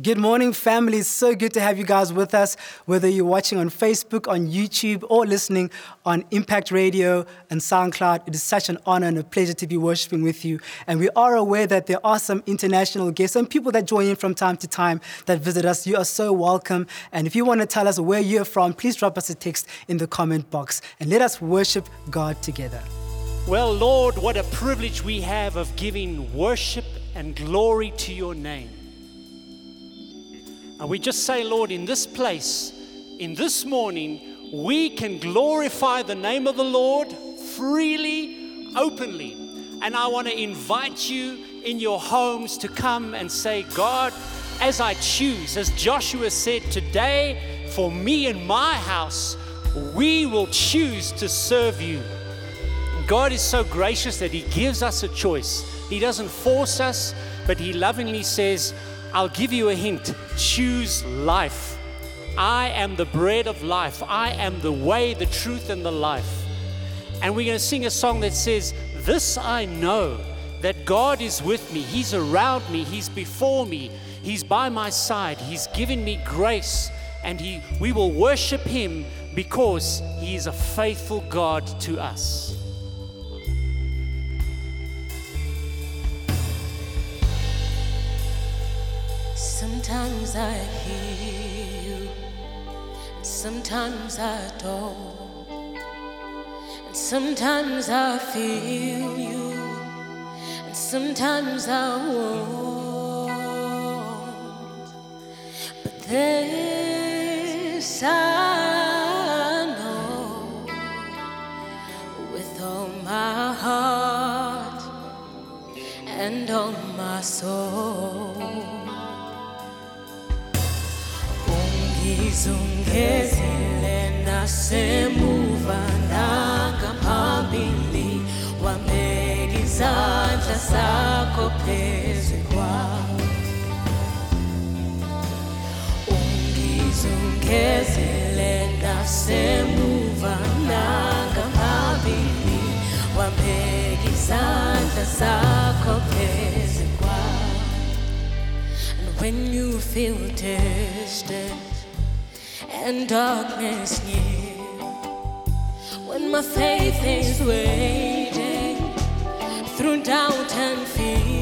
Good morning, family. It's so good to have you guys with us, whether you're watching on Facebook, on YouTube, or listening on Impact Radio and SoundCloud. It is such an honor and a pleasure to be worshiping with you. And we are aware that there are some international guests and people that join in from time to time that visit us. You are so welcome. And if you want to tell us where you're from, please drop us a text in the comment box and let us worship God together. Well, Lord, what a privilege we have of giving worship and glory to your name. And we just say, Lord, in this place, in this morning, we can glorify the name of the Lord freely, openly. And I want to invite you in your homes to come and say, God, as I choose, as Joshua said, today for me and my house, we will choose to serve you. God is so gracious that He gives us a choice. He doesn't force us, but He lovingly says, I'll give you a hint choose life. I am the bread of life. I am the way, the truth, and the life. And we're going to sing a song that says, This I know that God is with me. He's around me. He's before me. He's by my side. He's given me grace. And he, we will worship Him because He is a faithful God to us. Sometimes I hear you, and sometimes I don't. And sometimes I feel you, and sometimes I won't. But this I know with all my heart and all my soul. Nasemuva nangaphambili izandla phezu kwami Ungizungezile nasemuva nangaphambili izandla phezu kwami And when you feel distant and darkness near. When my faith is waiting through doubt and fear.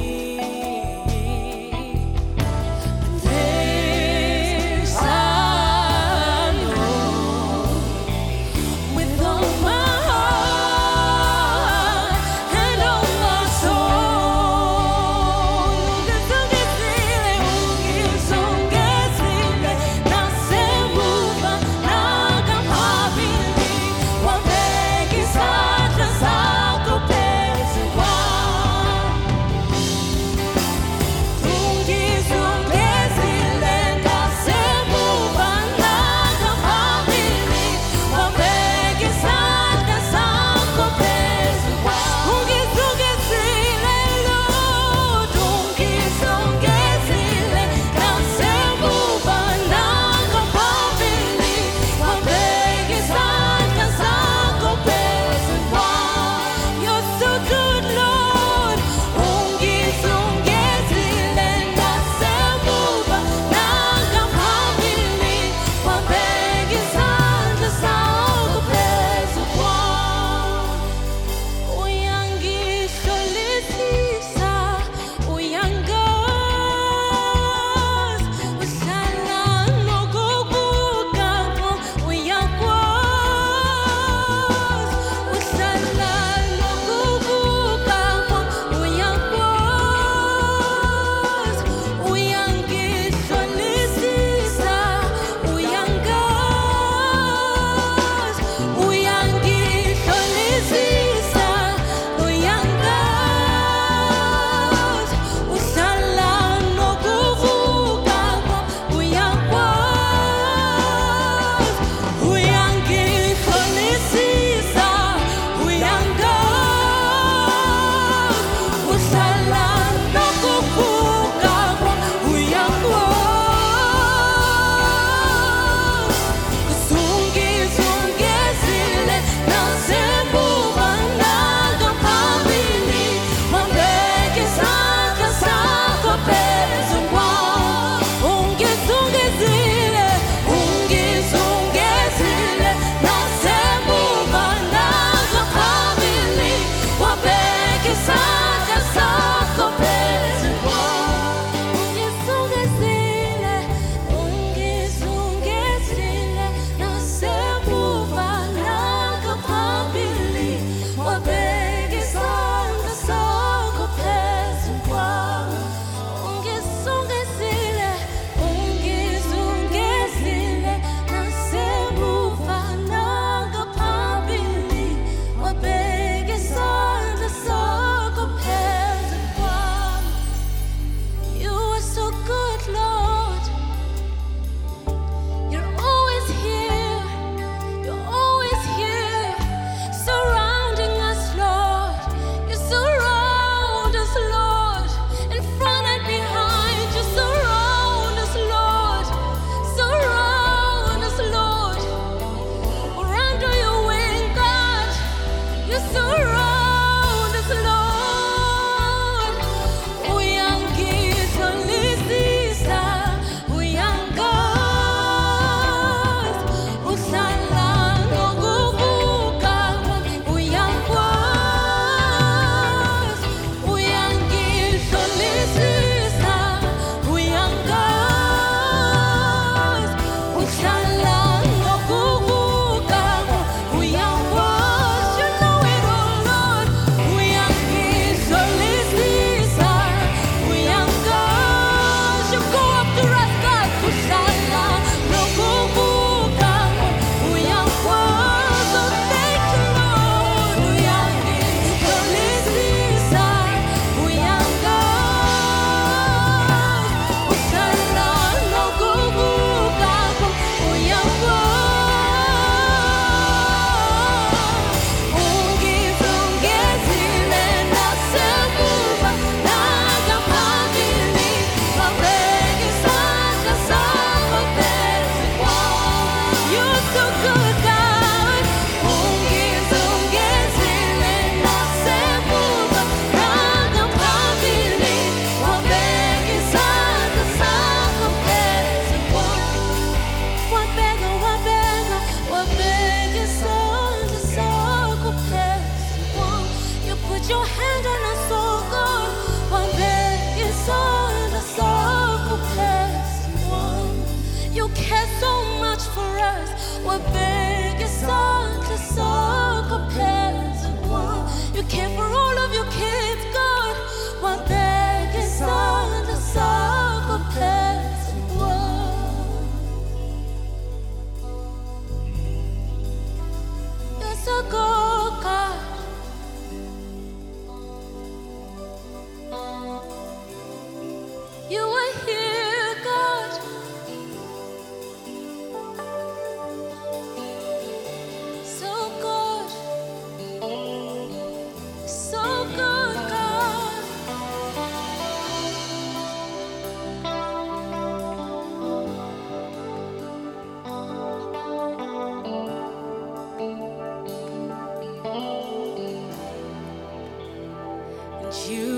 You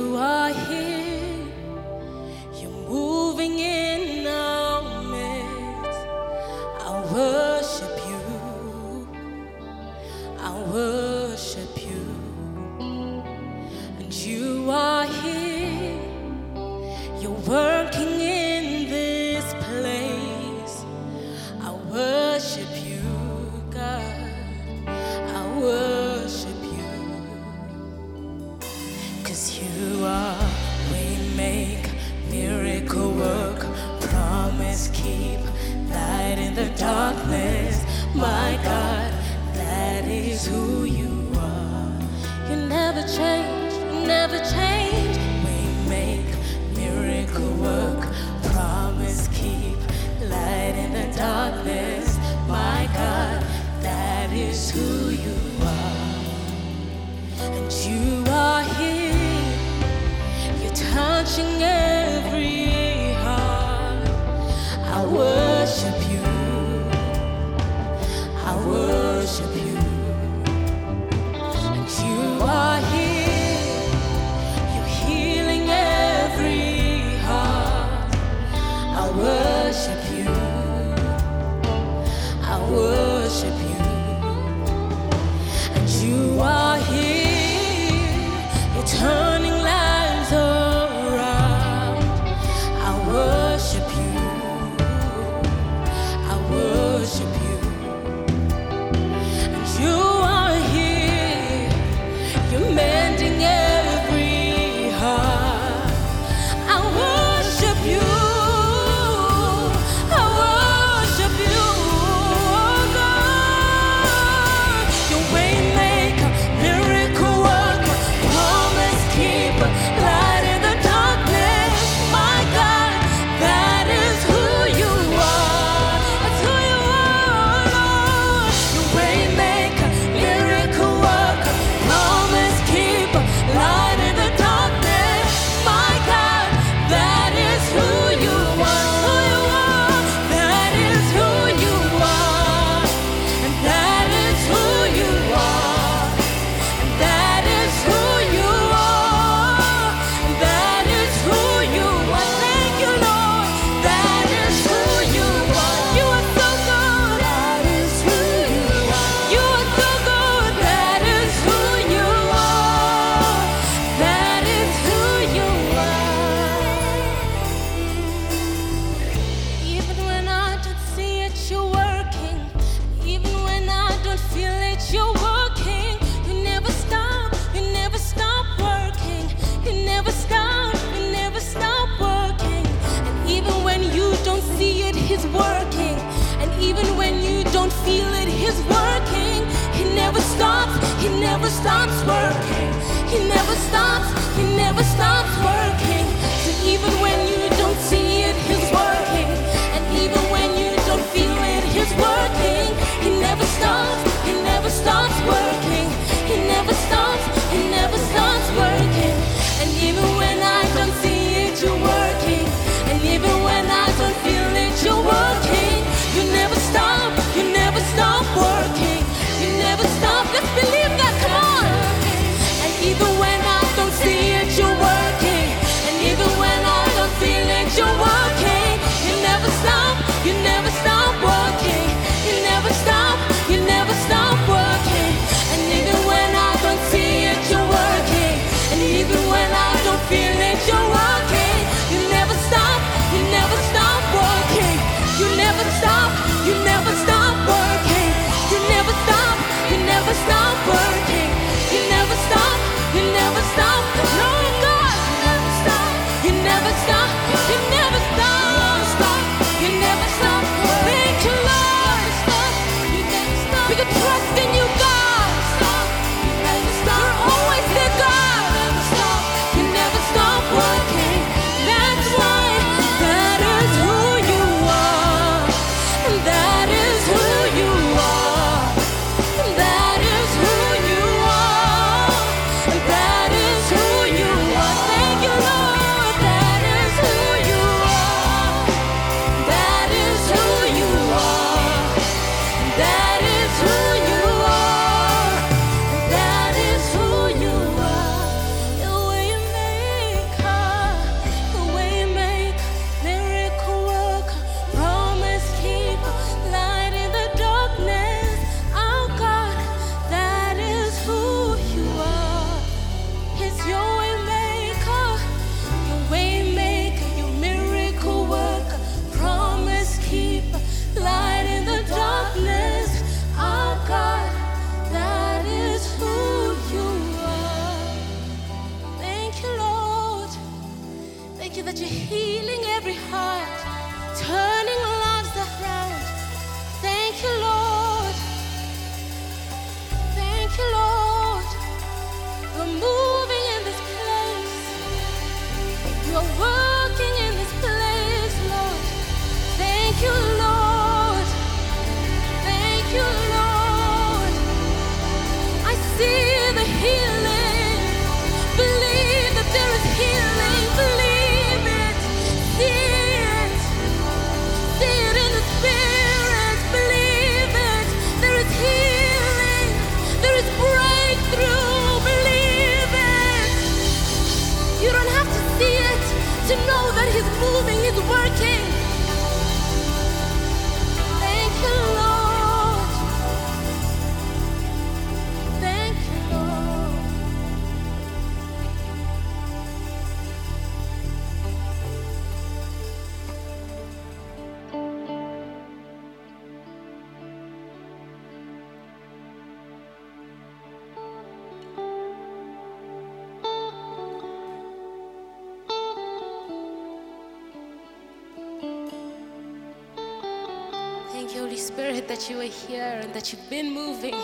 Spirit, that you are here and that you've been moving.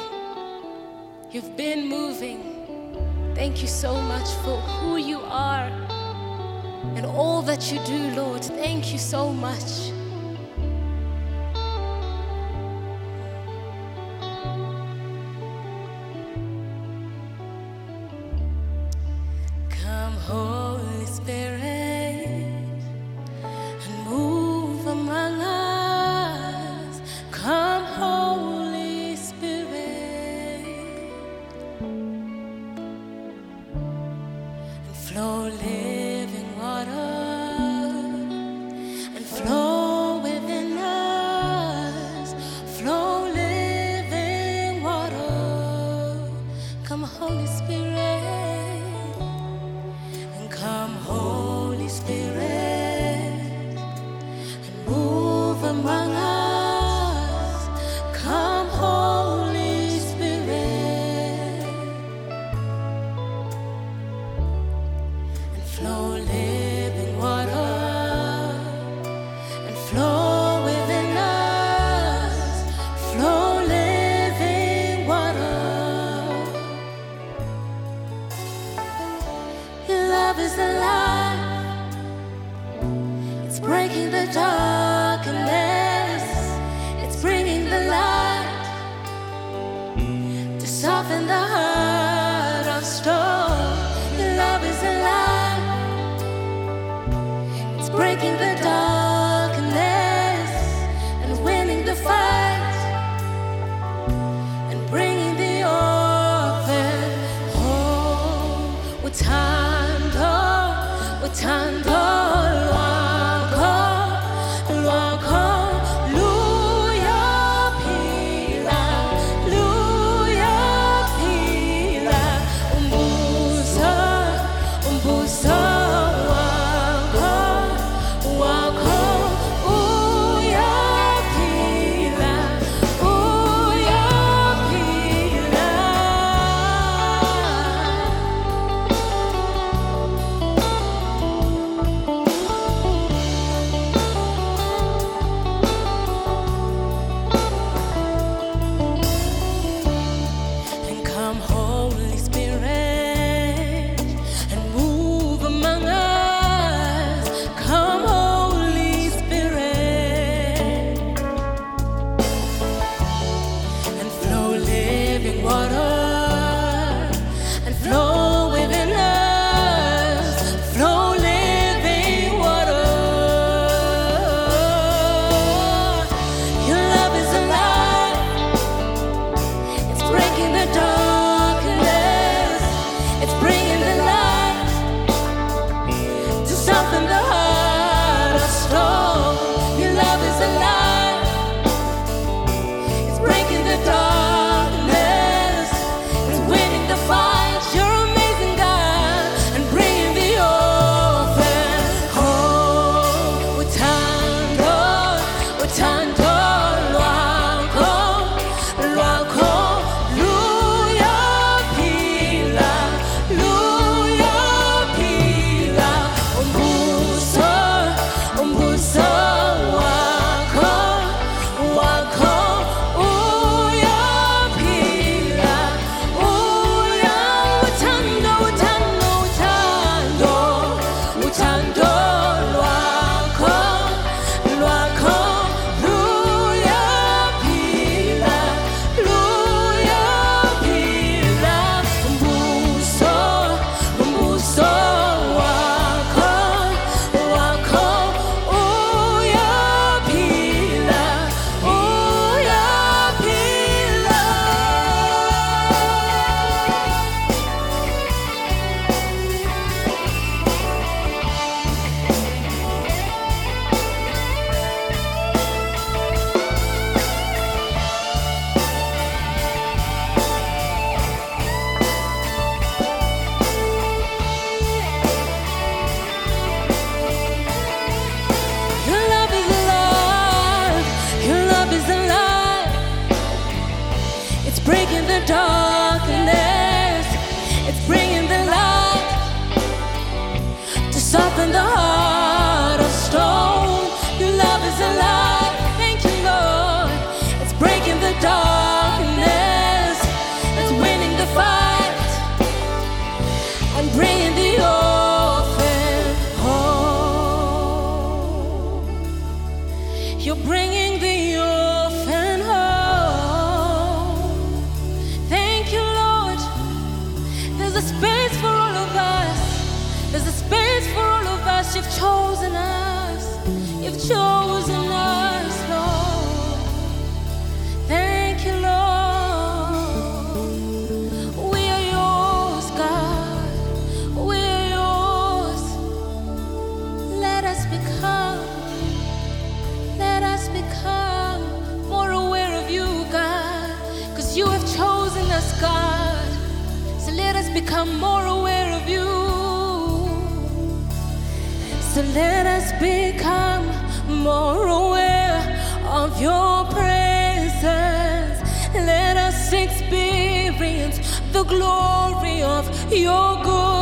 You've been moving. Thank you so much for who you are and all that you do, Lord. Thank you so much. breaking the dawn. glory of your good.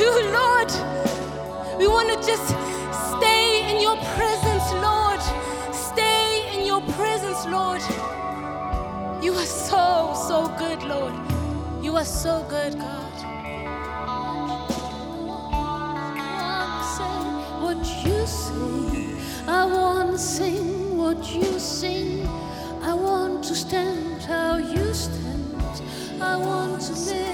do, Lord. We want to just stay in your presence, Lord. Stay in your presence, Lord. You are so, so good, Lord. You are so good, God. what you sing. I want to sing what you sing. I want to stand how you stand. I want to live.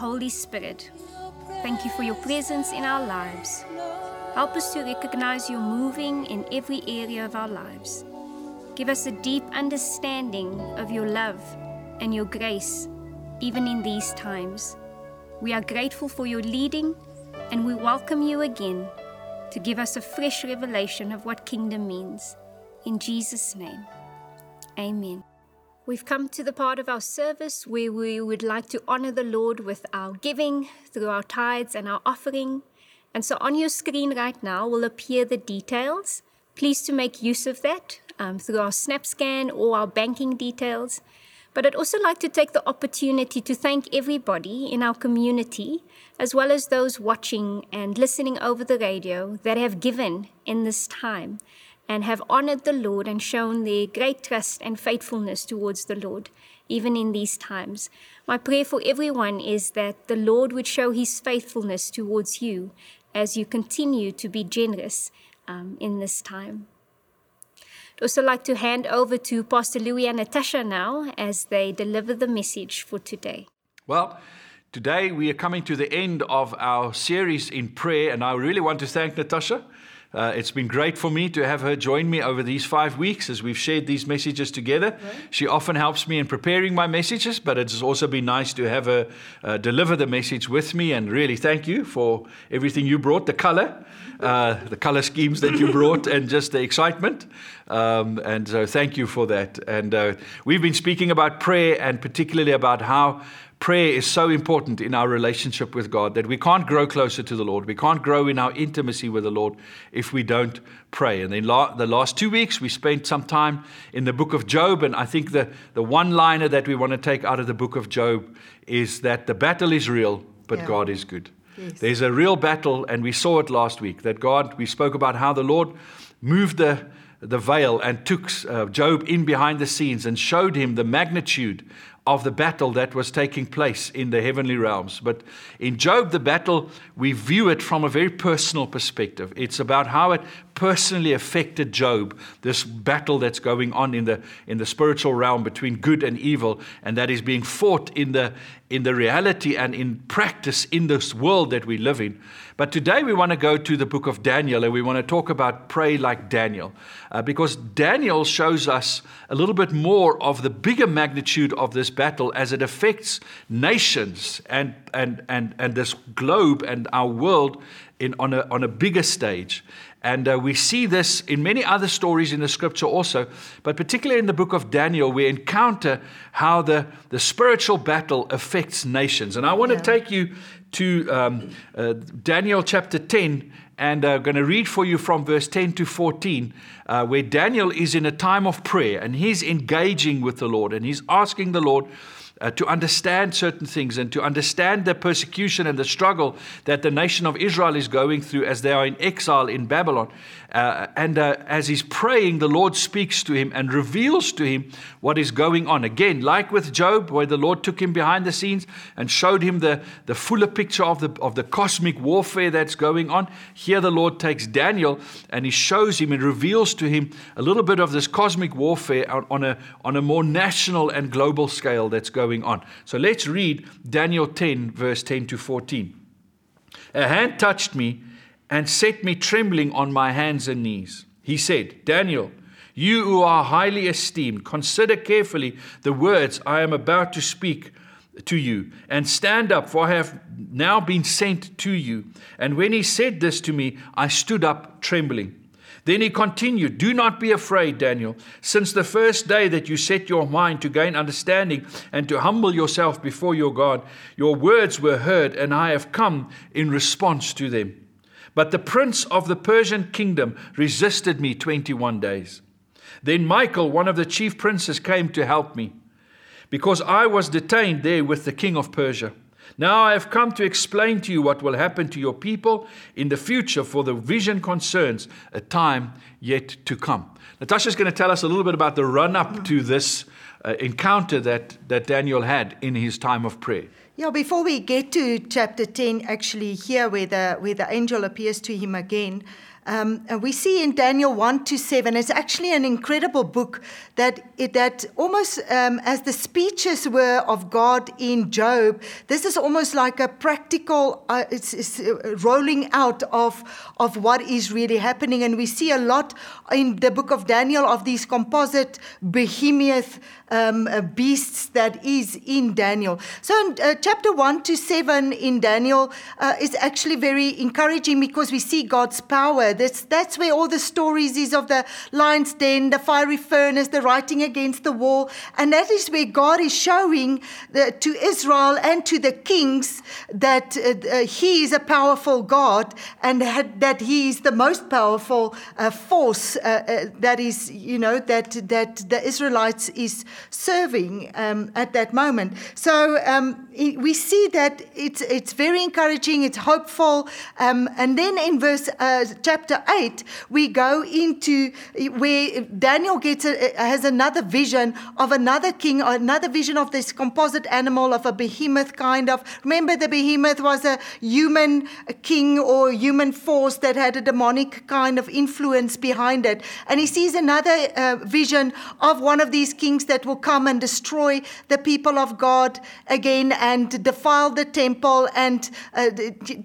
Holy Spirit. Thank you for your presence in our lives. Help us to recognize your moving in every area of our lives. Give us a deep understanding of your love and your grace, even in these times. We are grateful for your leading and we welcome you again to give us a fresh revelation of what kingdom means. In Jesus' name, amen. We've come to the part of our service where we would like to honor the Lord with our giving through our tithes and our offering. And so on your screen right now will appear the details. Please to make use of that um, through our SnapScan or our banking details. But I'd also like to take the opportunity to thank everybody in our community, as well as those watching and listening over the radio that have given in this time and have honored the Lord and shown their great trust and faithfulness towards the Lord, even in these times. My prayer for everyone is that the Lord would show his faithfulness towards you as you continue to be generous um, in this time. I'd also like to hand over to Pastor Louis and Natasha now as they deliver the message for today. Well, today we are coming to the end of our series in prayer, and I really want to thank Natasha. Uh, it's been great for me to have her join me over these five weeks as we've shared these messages together. She often helps me in preparing my messages, but it's also been nice to have her uh, deliver the message with me. And really, thank you for everything you brought the color, uh, the color schemes that you brought, and just the excitement. Um, and so, thank you for that. And uh, we've been speaking about prayer and particularly about how prayer is so important in our relationship with God that we can't grow closer to the Lord. We can't grow in our intimacy with the Lord if we don't pray. And then la- the last two weeks, we spent some time in the book of Job. And I think the, the one liner that we want to take out of the book of Job is that the battle is real, but Yeah. God is good. Yes. There's a real battle, and we saw it last week that God, we spoke about how the Lord moved the, the veil and took uh, Job in behind the scenes and showed him the magnitude of the battle that was taking place in the heavenly realms. But in Job, the battle, we view it from a very personal perspective. It's about how it personally affected Job, this battle that's going on in the, in the spiritual realm between good and evil, and that is being fought in the, in the reality and in practice in this world that we live in. But today we want to go to the book of Daniel and we want to talk about pray like Daniel. Uh, because Daniel shows us a little bit more of the bigger magnitude of this battle as it affects nations and, and, and, and this globe and our world in, on, a, on a bigger stage. And uh, we see this in many other stories in the scripture also, but particularly in the book of Daniel, we encounter how the, the spiritual battle affects nations. And I want to take you to um, uh, Daniel chapter 10, and I'm going to read for you from verse 10 to 14, uh, where Daniel is in a time of prayer and he's engaging with the Lord and he's asking the Lord uh, to understand certain things and to understand the persecution and the struggle that the nation of Israel is going through as they are in exile in Babylon. Uh, and uh, as he's praying, the Lord speaks to him and reveals to him what is going on. Again, like with Job, where the Lord took him behind the scenes and showed him the, the fuller picture of the, of the cosmic warfare that's going on, here the Lord takes Daniel and he shows him and reveals to him a little bit of this cosmic warfare on, on, a, on a more national and global scale that's going on. So let's read Daniel 10, verse 10 to 14. A hand touched me and set me trembling on my hands and knees. He said, Daniel, you who are highly esteemed, consider carefully the words I am about to speak to you, and stand up, for I have now been sent to you. And when he said this to me, I stood up trembling. Then he continued, Do not be afraid, Daniel, since the first day that you set your mind to gain understanding and to humble yourself before your God, your words were heard, and I have come in response to them. But the prince of the Persian kingdom resisted me 21 days. Then Michael, one of the chief princes, came to help me, because I was detained there with the king of Persia. Now I have come to explain to you what will happen to your people in the future, for the vision concerns a time yet to come. Natasha's going to tell us a little bit about the run up to this uh, encounter that, that Daniel had in his time of prayer. Yeah, before we get to chapter 10, actually, here where the, where the angel appears to him again, Um, and we see in Daniel 1 to 7, it's actually an incredible book that, it, that almost um, as the speeches were of God in Job, this is almost like a practical, uh, it's, it's uh, rolling out of, of what is really happening. And we see a lot in the book of Daniel of these composite behemoth um, uh, beasts that is in Daniel. So, in, uh, chapter 1 to 7 in Daniel uh, is actually very encouraging because we see God's power. That's, that's where all the stories is of the lion's den, the fiery furnace, the writing against the wall. And that is where God is showing the, to Israel and to the kings that uh, uh, He is a powerful God and had, that He is the most powerful uh, force uh, uh, that is, you know, that, that the Israelites is serving um, at that moment. So um, i- we see that it's, it's very encouraging, it's hopeful. Um, and then in verse uh, chapter 8, we go into where Daniel gets a, has another vision of another king, another vision of this composite animal of a behemoth kind of. Remember, the behemoth was a human king or human force that had a demonic kind of influence behind it. And he sees another uh, vision of one of these kings that will come and destroy the people of God again and defile the temple and uh,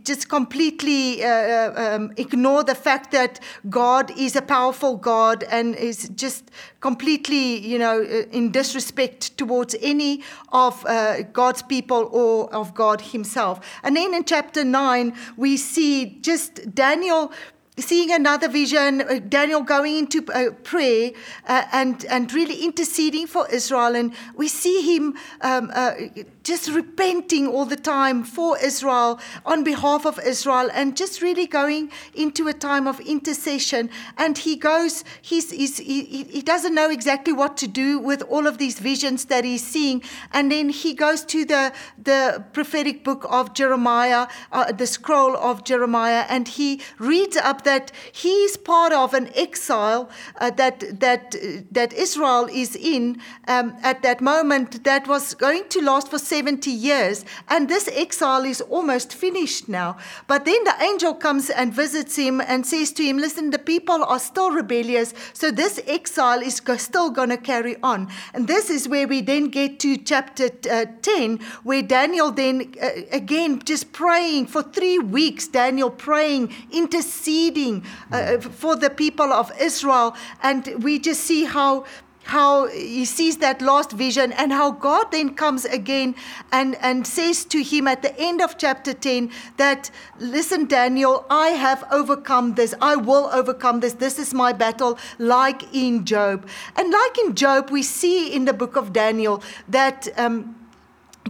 just completely uh, um, ignore the fact that God is a powerful God and is just completely, you know, uh, in disrespect towards any of uh, God's people or of God Himself. And then in chapter 9, we see just Daniel seeing another vision, uh, Daniel going into uh, prayer uh, and, and really interceding for Israel. And we see him um, uh, just repenting all the time for Israel, on behalf of Israel, and just really going into a time of intercession. And he goes, he's, he's, he, he doesn't know exactly what to do with all of these visions that he's seeing. And then he goes to the, the prophetic book of Jeremiah, uh, the scroll of Jeremiah, and he reads up that he's part of an exile uh, that, that, uh, that Israel is in um, at that moment that was going to last for 70 years. And this exile is almost finished now. But then the angel comes and visits him and says to him, Listen, the people are still rebellious, so this exile is go- still going to carry on. And this is where we then get to chapter uh, 10, where Daniel then, uh, again, just praying for three weeks, Daniel praying, interceding uh, for the people of Israel. And we just see how how he sees that lost vision and how God then comes again and, and says to him at the end of chapter 10 that, listen, Daniel, I have overcome this. I will overcome this. This is my battle, like in Job. And like in Job, we see in the book of Daniel that. Um,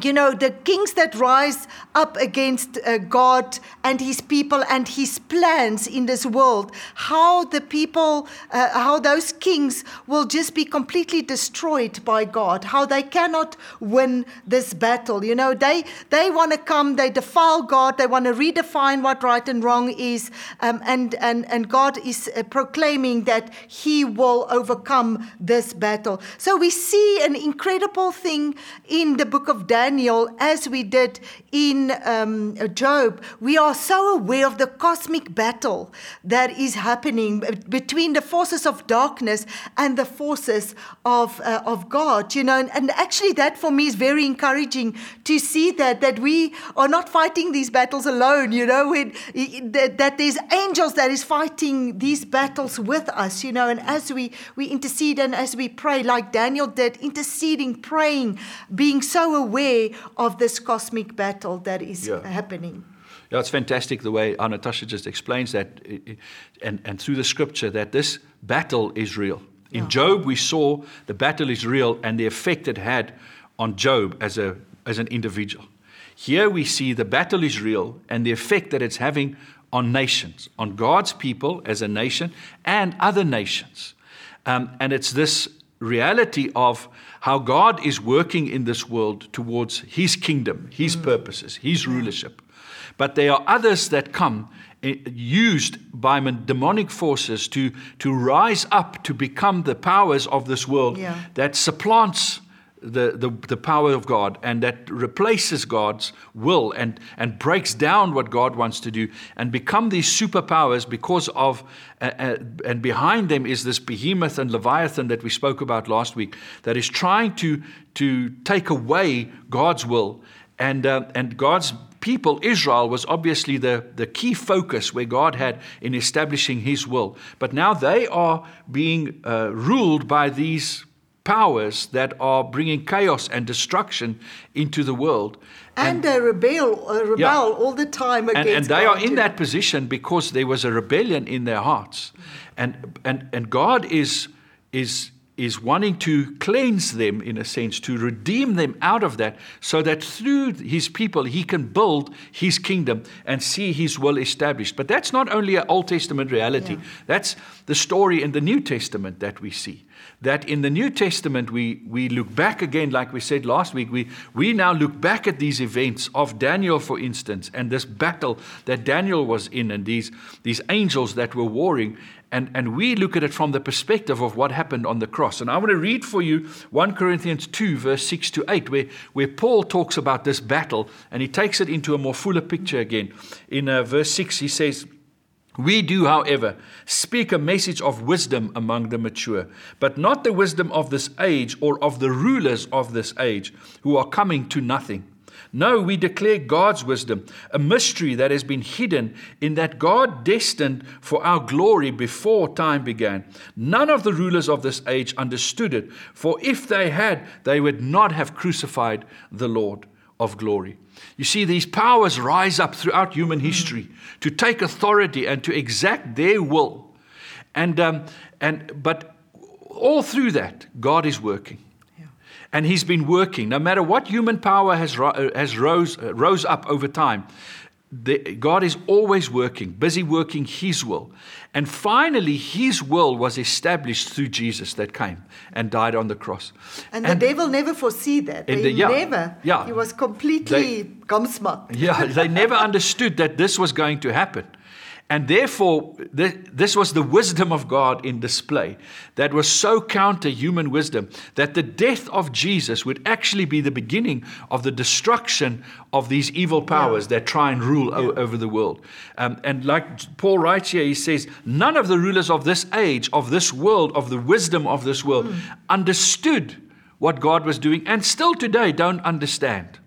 you know, the kings that rise up against uh, God and his people and his plans in this world, how the people, uh, how those kings will just be completely destroyed by God, how they cannot win this battle. You know, they, they want to come, they defile God, they want to redefine what right and wrong is, um, and, and, and God is uh, proclaiming that he will overcome this battle. So we see an incredible thing in the book of Daniel. Daniel, as we did in um, Job, we are so aware of the cosmic battle that is happening between the forces of darkness and the forces of, uh, of God, you know. And, and actually, that for me is very encouraging to see that, that we are not fighting these battles alone, you know, when, that, that there's angels that is fighting these battles with us, you know. And as we, we intercede and as we pray, like Daniel did, interceding, praying, being so aware of this cosmic battle that is Yeah. happening. Yeah, it's fantastic the way uh, Natasha just explains that, and, and through the scripture, that this battle is real. In Job, we saw the battle is real and the effect it had on Job as, a, as an individual. Here we see the battle is real and the effect that it's having on nations, on God's people as a nation and other nations. Um, and it's this reality of how God is working in this world towards His kingdom, His purposes, His rulership. But there are others that come eh, used by demonic forces to, to rise up to become the powers of this world Yeah. that supplants the, the, the power of God and that replaces God's will and, and breaks down what God wants to do and become these superpowers because of, uh, uh, and behind them is this behemoth and leviathan that we spoke about last week that is trying to, to take away God's will. And, uh, and God's people, Israel, was obviously the, the key focus where God had in establishing his will. But now they are being uh, ruled by these powers that are bringing chaos and destruction into the world. And, they rebel, uh, rebel Yeah. all the time against And, and they are God, in you that position because there was a rebellion in their hearts. And, and, and God is, is, is wanting to cleanse them, in a sense, to redeem them out of that, so that through his people he can build his kingdom and see his will established. But that's not only an Old Testament reality, that's the story in the New Testament that we see. That in the New Testament, we, we look back again, like we said last week, we, we now look back at these events of Daniel, for instance, and this battle that Daniel was in, and these, these angels that were warring. And, and we look at it from the perspective of what happened on the cross. And I want to read for you 1 Corinthians 2, verse 6 to 8, where, where Paul talks about this battle and he takes it into a more fuller picture again. In uh, verse 6, he says, we do, however, speak a message of wisdom among the mature, but not the wisdom of this age or of the rulers of this age who are coming to nothing. No, we declare God's wisdom, a mystery that has been hidden in that God destined for our glory before time began. None of the rulers of this age understood it, for if they had, they would not have crucified the Lord of glory. You see, these powers rise up throughout human history to take authority and to exact their will. And, um, and, but all through that, God is working. And he's been working. No matter what human power has, uh, has rose, uh, rose up over time, the, God is always working, busy working his will. And finally, his will was established through Jesus that came and died on the cross. And, the devil never foresee that. And He the- yeah, never. yeah. He was completely gumsmuck. Yeah, they never understood that this was going to happen. And therefore, th- this was the wisdom of God in display that was so counter human wisdom that the death of Jesus would actually be the beginning of the destruction of these evil powers that try and rule o- over the world. Um, and like Paul writes here, he says, None of the rulers of this age, of this world, of the wisdom of this world, understood what God was doing, and still today don't understand.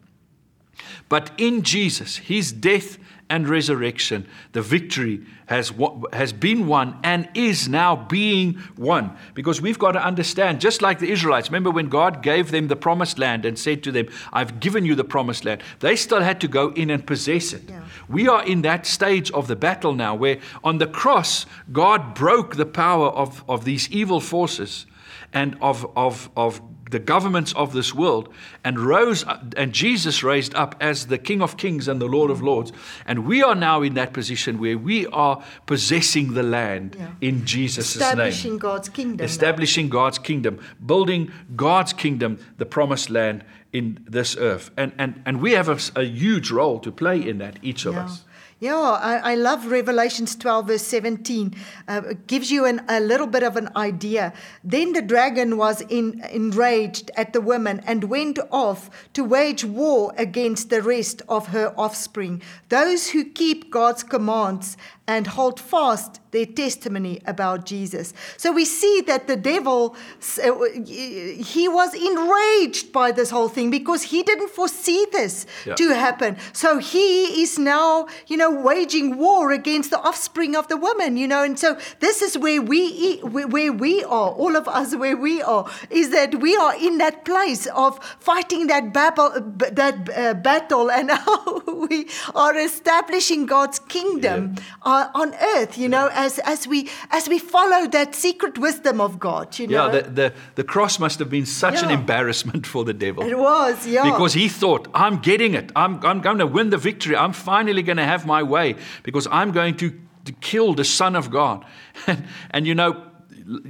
But in Jesus, his death and resurrection, the victory has, has been won and is now being won. Because we've got to understand, just like the Israelites, remember when God gave them the promised land and said to them, I've given you the promised land, they still had to go in and possess it. We are in that stage of the battle now where on the cross, God broke the power of, of these evil forces and of, of, of the governments of this world and rose and Jesus raised up as the King of Kings and the Lord of Lords and we are now in that position where we are possessing the land Yeah. in Jesus' Establishing name establishing God's kingdom. establishing God's kingdom building God's kingdom the promised land in this earth and and and we have a, a huge role to play in that each of Yeah. us Yeah, I, I love Revelations 12, verse 17. Uh, it gives you an, a little bit of an idea. Then the dragon was in, enraged at the woman and went off to wage war against the rest of her offspring, those who keep God's commands and hold fast their testimony about Jesus. So we see that the devil, uh, he was enraged by this whole thing because he didn't foresee this Yeah. to happen. So he is now, you know, waging war against the offspring of the woman, you know. And so this is where we where we are, all of us where we are, is that we are in that place of fighting that battle, that uh, battle, and how we are establishing God's kingdom uh, on earth, you know, as as we as we follow that secret wisdom of God, you know. yeah the, the the cross must have been such an embarrassment for the devil it was, yeah. Because he thought, I'm getting it. I'm, I'm going to win the victory. I'm finally going to have my way because I'm going to, to kill the Son of God. And, and you know,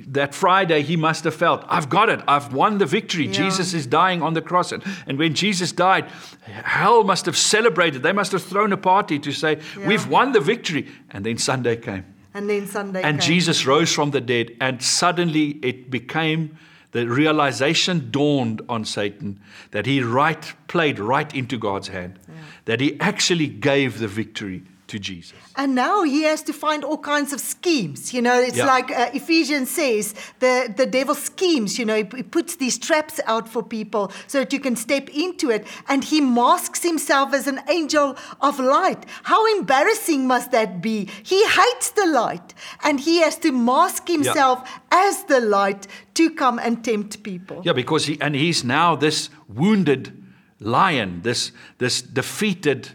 that Friday he must have felt, I've got it. I've won the victory. Yeah. Jesus is dying on the cross. And, and when Jesus died, hell must have celebrated. They must have thrown a party to say, We've won the victory. And then Sunday came. and then Sunday And came. Jesus rose from the dead, and suddenly it became the realization dawned on Satan that he right, played right into God's hand, that he actually gave the victory to Jesus. And now he has to find all kinds of schemes. You know, it's Yeah. like uh, Ephesians says the, the devil schemes, you know, he, he puts these traps out for people so that you can step into it. And he masks himself as an angel of light. How embarrassing must that be? He hates the light and he has to mask himself as the light to come and tempt people. Yeah, because he and he's now this wounded lion, this this defeated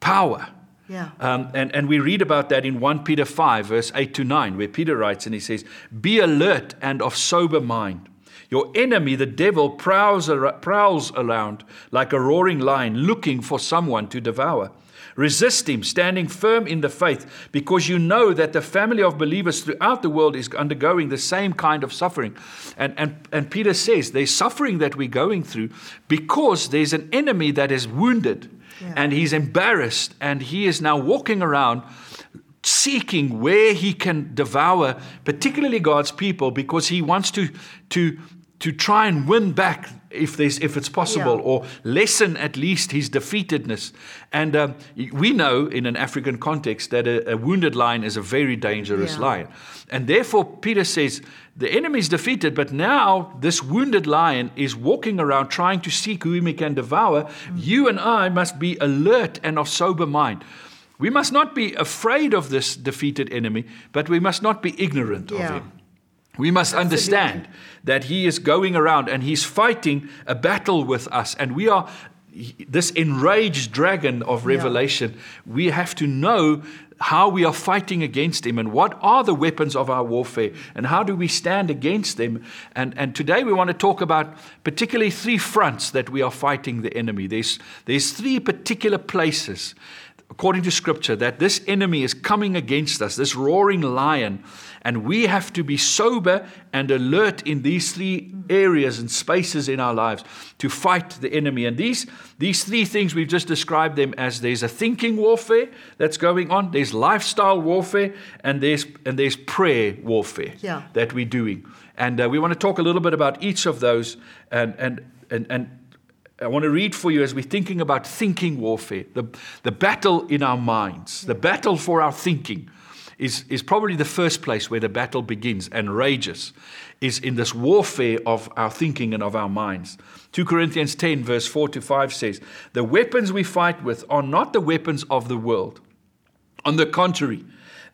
power. Yeah. Um, and, and we read about that in 1 Peter 5, verse 8 to 9, where Peter writes and he says, Be alert and of sober mind. Your enemy, the devil, prowls, prowls around like a roaring lion looking for someone to devour. Resist him, standing firm in the faith, because you know that the family of believers throughout the world is undergoing the same kind of suffering. And, and, and Peter says there's suffering that we're going through because there's an enemy that is wounded and he's embarrassed and he is now walking around seeking where he can devour particularly God's people because he wants to to to try and win back if there's if it's possible Yeah. or lessen at least his defeatedness and um, we know in an African context that a, a wounded lion is a very dangerous Yeah. lion and therefore Peter says the enemy is defeated but now this wounded lion is walking around trying to seek whom he can devour. You and I must be alert and of sober mind. We must not be afraid of this defeated enemy, but we must not be ignorant of him. We must understand that he is going around and he's fighting a battle with us, and we are this enraged dragon of Revelation. We have to know how we are fighting against him and what are the weapons of our warfare and how do we stand against them. And, and today we want to talk about particularly three fronts that we are fighting the enemy. There's, there's three particular places according to scripture, that this enemy is coming against us, this roaring lion, and we have to be sober and alert in these three areas and spaces in our lives to fight the enemy. And these, these three things, we've just described them as there's a thinking warfare that's going on, there's lifestyle warfare, and there's, and there's prayer warfare Yeah. that we're doing. And uh, we want to talk a little bit about each of those and, and, and, and I want to read for you as we're thinking about thinking warfare, the, the battle in our minds, the battle for our thinking is, is probably the first place where the battle begins and rages, is in this warfare of our thinking and of our minds. 2 Corinthians 10, verse 4 to 5 says, The weapons we fight with are not the weapons of the world. On the contrary,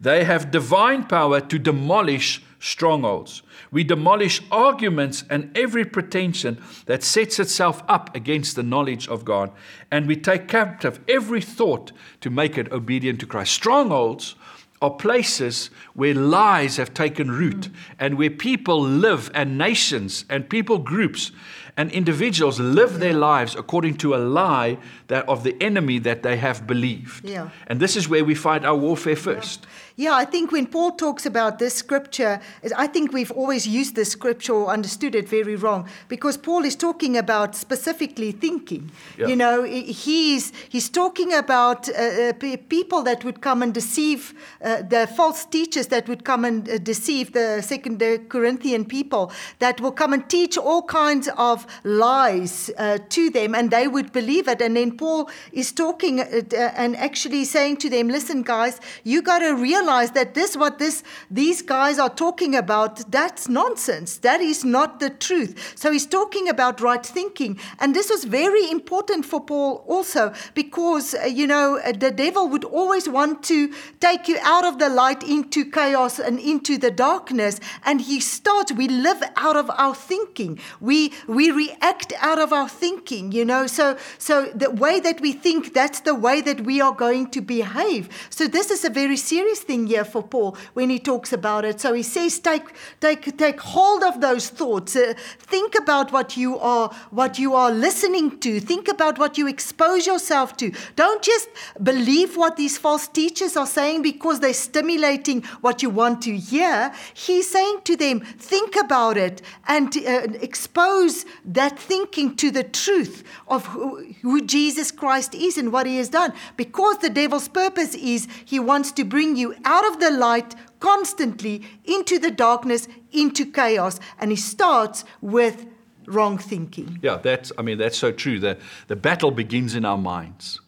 they have divine power to demolish strongholds. We demolish arguments and every pretension that sets itself up against the knowledge of God. And we take captive every thought to make it obedient to Christ. Strongholds are places where lies have taken root and where people live and nations and people groups and individuals live their lives according to a lie that of the enemy that they have believed. Yeah. And this is where we fight our warfare first. Yeah, I think when Paul talks about this scripture, I think we've always used this scripture or understood it very wrong because Paul is talking about specifically thinking. Yeah. You know, he's he's talking about uh, uh, people that would come and deceive uh, the false teachers that would come and uh, deceive the second Corinthian people that will come and teach all kinds of lies uh, to them and they would believe it. And then Paul is talking uh, and actually saying to them, listen, guys, you got to realize that this, what this, these guys are talking about, that's nonsense. That is not the truth. So he's talking about right thinking. And this was very important for Paul also because, uh, you know, uh, the devil would always want to take you out of the light into chaos and into the darkness. And he starts, we live out of our thinking. We, we react out of our thinking, you know. So, so the way that we think, that's the way that we are going to behave. So this is a very serious thing here for Paul when he talks about it. So he says, take, take, take hold of those thoughts. Uh, think about what you are, what you are listening to. Think about what you expose yourself to. Don't just believe what these false teachers are saying because they're stimulating what you want to hear. He's saying to them, think about it and uh, expose that thinking to the truth of who, who Jesus Christ is and what he has done. Because the devil's purpose is he wants to bring you out of the light constantly into the darkness, into chaos. And he starts with wrong thinking. Yeah, that's, I mean, that's so true. The, the battle begins in our minds.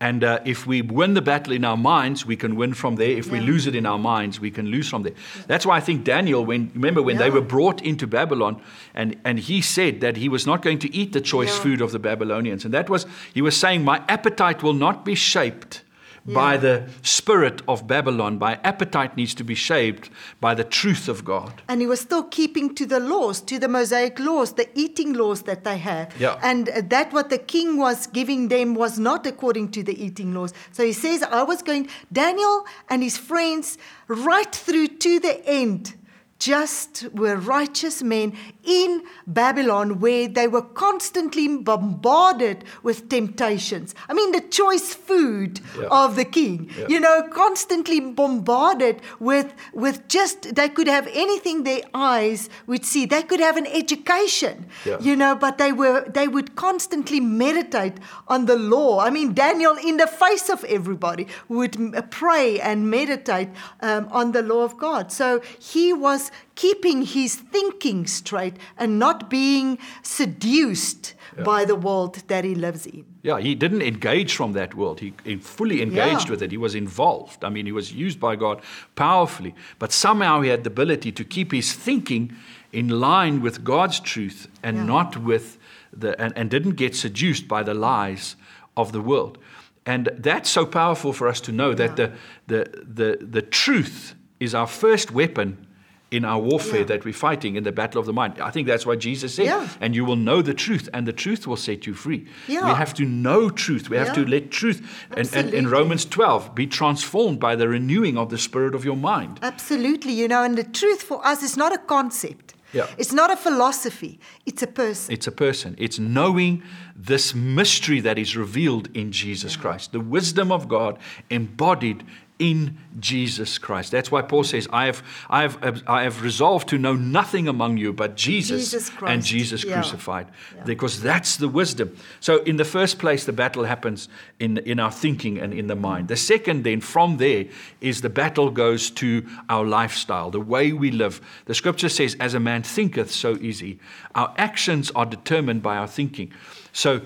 And uh, if we win the battle in our minds, we can win from there. If we lose it in our minds, we can lose from there. That's why I think Daniel, when remember when they were brought into Babylon, and, and he said that he was not going to eat the choice Yeah. food of the Babylonians. And that was, he was saying, My appetite will not be shaped by the spirit of Babylon. by appetite needs to be shaped by the truth of God. And he was still keeping to the laws, to the Mosaic laws, the eating laws that they had. Yeah. And that what the king was giving them was not according to the eating laws. So he says, I was going, Daniel and his friends, right through to the end, just were righteous men in Babylon where they were constantly bombarded with temptations. I mean, the choice food Yeah. of the king, Yeah. you know, constantly bombarded with, with just, they could have anything their eyes would see. They could have an education, Yeah. you know, but they were, they would constantly meditate on the law. I mean, Daniel, in the face of everybody, would pray and meditate um, on the law of God. So he was keeping his thinking straight and not being seduced by the world that he lives in. Yeah, he didn't engage from that world. He, he fully engaged Yeah. with it. He was involved. I mean, he was used by God powerfully. But somehow he had the ability to keep his thinking in line with God's truth and Yeah. not with the, and, and didn't get seduced by the lies of the world. And that's so powerful for us to know that the, the, the, the truth is our first weapon in our warfare Yeah. that we're fighting in the battle of the mind. I think that's what Jesus said. Yeah. And you will know the truth, and the truth will set you free. Yeah. We have to know truth. We have to let truth, and, and in Romans 12, be transformed by the renewing of the spirit of your mind. Absolutely, you know, and the truth for us is not a concept. Yeah. It's not a philosophy. It's a person. It's a person. It's knowing this mystery that is revealed in Jesus Christ, the wisdom of God embodied in Jesus Christ. That's why Paul says, I have, I have, I have resolved to know nothing among you but Jesus, Jesus and Jesus Yeah. crucified, because that's the wisdom. So, in the first place, the battle happens in, in our thinking and in the mind. The second, then, from there, is the battle goes to our lifestyle, the way we live. The scripture says, As a man thinketh, so is he. Our actions are determined by our thinking. So,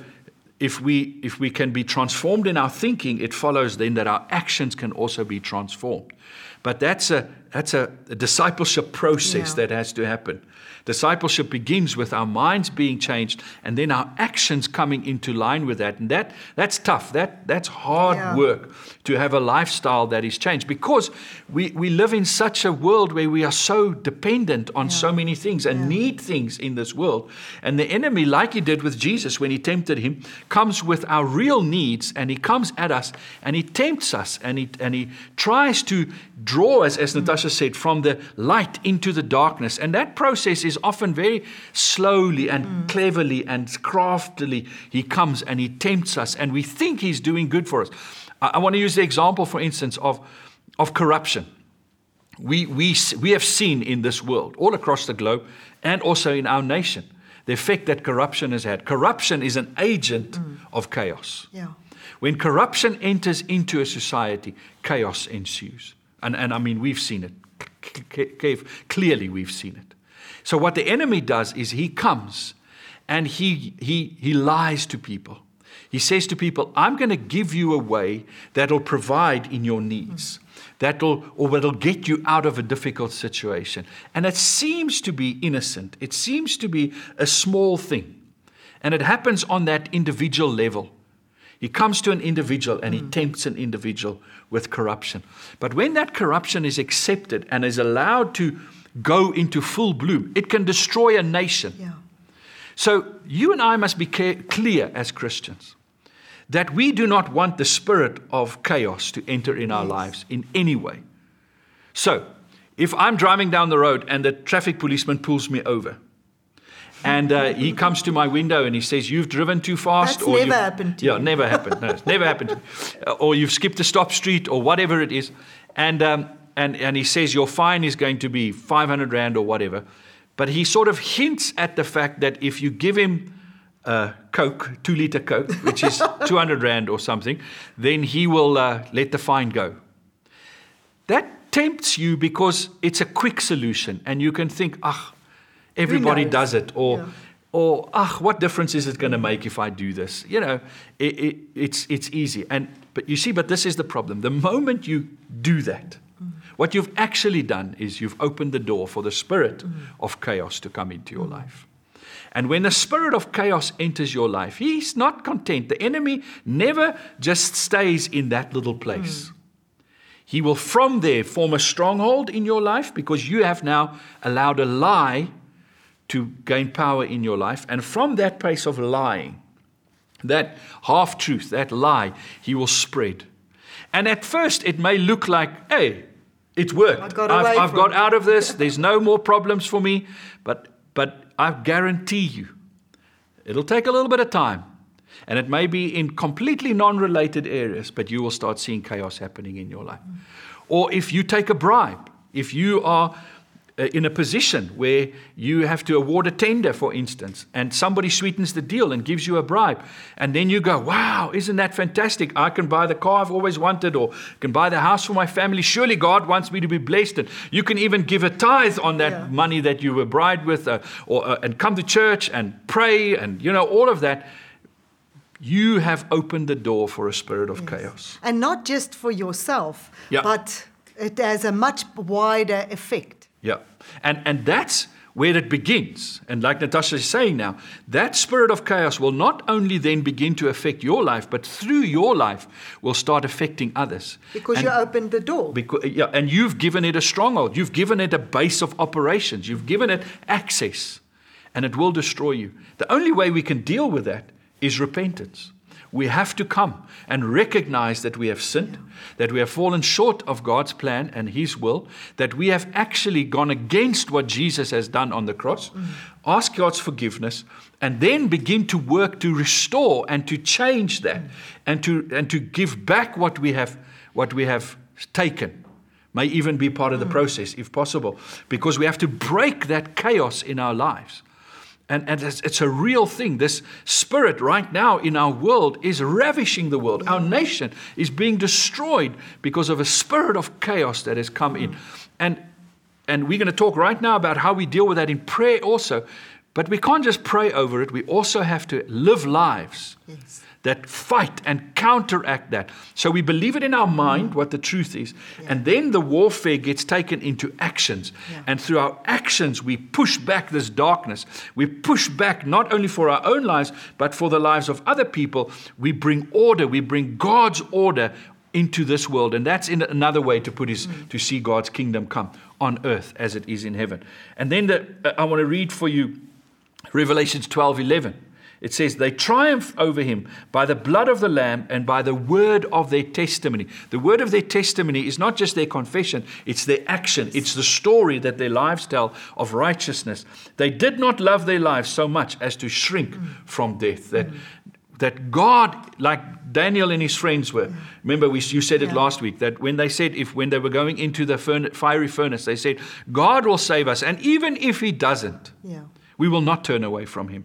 if we, if we can be transformed in our thinking, it follows then that our actions can also be transformed. But that's a, that's a, a discipleship process Yeah. that has to happen. Discipleship begins with our minds being changed and then our actions coming into line with that. And that, that's tough. That, that's hard Yeah. work to have a lifestyle that is changed because we, we live in such a world where we are so dependent on so many things and need things in this world. And the enemy, like he did with Jesus when he tempted him, comes with our real needs and he comes at us and he tempts us and he, and he tries to draw us, as mm. Natasha said, from the light into the darkness. And that process is often very slowly and cleverly and craftily. He comes and he tempts us and we think he's doing good for us. I, I want to use the example, for instance, of, of corruption we, we, we have seen in this world, all across the globe, and also in our nation, the effect that corruption has had. Corruption is an agent of chaos. Yeah. When corruption enters into a society, chaos ensues. And, and I mean, we've seen it. C- c- Clearly, we've seen it. So, what the enemy does is he comes and he, he, he lies to people. He says to people, I'm going to give you a way that'll provide in your needs, that'll, or that'll get you out of a difficult situation. And it seems to be innocent, it seems to be a small thing. And it happens on that individual level. He comes to an individual and he hmm. tempts an individual with corruption. But when that corruption is accepted and is allowed to go into full bloom, it can destroy a nation. Yeah. So you and I must be clear as Christians that we do not want the spirit of chaos to enter in our lives in any way. So, if I'm driving down the road and the traffic policeman pulls me over, and uh, he comes to my window and he says, "You've driven too fast." That's or never you've-" happened to yeah, you. never happened. No, it's never happened. to. Uh, Or you've skipped a stop street or whatever it is, and um, and and he says your fine is going to be 500 rand or whatever, but he sort of hints at the fact that if you give him uh, Coke, two liter Coke, which is 200 rand or something, then he will uh, let the fine go. That tempts you because it's a quick solution and you can think, ah, everybody does it, or Yeah. or ah, what difference is it going to make if I do this? You know, it, it, it's it's easy. And but you see, but this is the problem. The moment you do that, what you've actually done is you've opened the door for the spirit of chaos to come into your life. And when the spirit of chaos enters your life, he's not content. The enemy never just stays in that little place. He will from there form a stronghold in your life because you have now allowed a lie to gain power in your life. And from that place of lying, that half truth, that lie, he will spread. And at first, it may look like, hey, it worked. I got I've, I've got it." out of this. There's no more problems for me. But, but I guarantee you, it'll take a little bit of time. And it may be in completely non related areas, but you will start seeing chaos happening in your life. Or if you take a bribe, if you are in a position where you have to award a tender, for instance, and somebody sweetens the deal and gives you a bribe, and then you go, Wow, isn't that fantastic? I can buy the car I've always wanted, or can buy the house for my family. Surely God wants me to be blessed. And you can even give a tithe on that Yeah. money that you were bribed with, uh, or, uh, and come to church and pray, and you know, all of that. You have opened the door for a spirit of chaos. And not just for yourself, Yeah. but it has a much wider effect. Yeah. And, and that's where it begins. And like Natasha is saying now, that spirit of chaos will not only then begin to affect your life, but through your life will start affecting others. Because And- you opened the door. because, yeah, and you've given it a stronghold. You've given it a base of operations. You've given it access, and it will destroy you. The only way we can deal with that is repentance. We have to come and recognize that we have sinned, that we have fallen short of God's plan and His will, that we have actually gone against what Jesus has done on the cross. Mm. Ask God's forgiveness, and then begin to work to restore and to change that, mm. and to and to give back what we have what we have taken may even be part of the mm. process if possible, because we have to break that chaos in our lives. And, and it's, it's a real thing. This spirit right now in our world is ravishing the world. Our nation is being destroyed because of a spirit of chaos that has come in. And, and we're going to talk right now about how we deal with that in prayer also. But we can't just pray over it, we also have to live lives that fight and counteract that. So we believe it in our mind what the truth is, and then the warfare gets taken into actions. And through our actions, we push back this darkness. We push back not only for our own lives, but for the lives of other people. We bring order, we bring God's order into this world. And that's in another way to put is to see God's kingdom come on earth as it is in heaven. And then the, uh, I want to read for you Revelations 12 11. It says, They triumph over him by the blood of the Lamb and by the word of their testimony. The word of their testimony is not just their confession, it's their action. It's the story that their lives tell of righteousness. They did not love their lives so much as to shrink mm. from death. That, mm. that God, like Daniel and his friends were, mm. remember we, you said it Yeah. last week, that when they said, if when they were going into the fiery furnace, they said, God will save us. And even if he doesn't, Yeah. we will not turn away from him.